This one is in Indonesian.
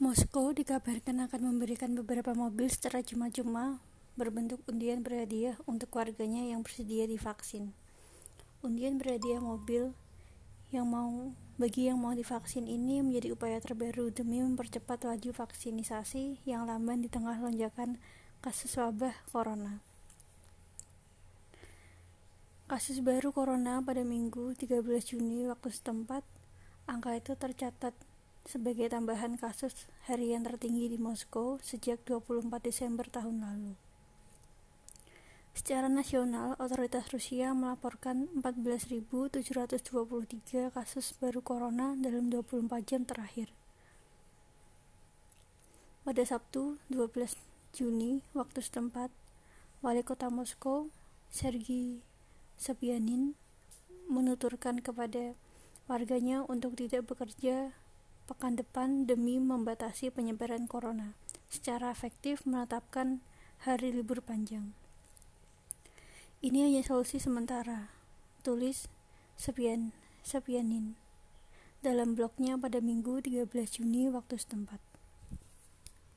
Moskow dikabarkan akan memberikan beberapa mobil secara cuma-cuma berbentuk undian berhadiah untuk warganya yang bersedia divaksin. Undian berhadiah mobil yang mau bagi yang mau divaksin ini menjadi upaya terbaru demi mempercepat laju vaksinisasi yang lamban di tengah lonjakan kasus wabah corona. Kasus baru corona pada Minggu 13 Juni waktu setempat, angka itu tercatat sebagai tambahan kasus harian tertinggi di Moskow sejak 24 Desember tahun lalu. Secara nasional, otoritas Rusia melaporkan 14.723 kasus baru corona dalam 24 jam terakhir. Pada Sabtu, 12 Juni waktu setempat, Wali Kota Moskow, Sergei Sobyanin, menuturkan kepada warganya untuk tidak bekerja pekan depan demi membatasi penyebaran corona, secara efektif menetapkan hari libur panjang. Ini hanya solusi sementara, tulis Sepian, Sepianin dalam blognya pada Minggu 13 Juni waktu setempat.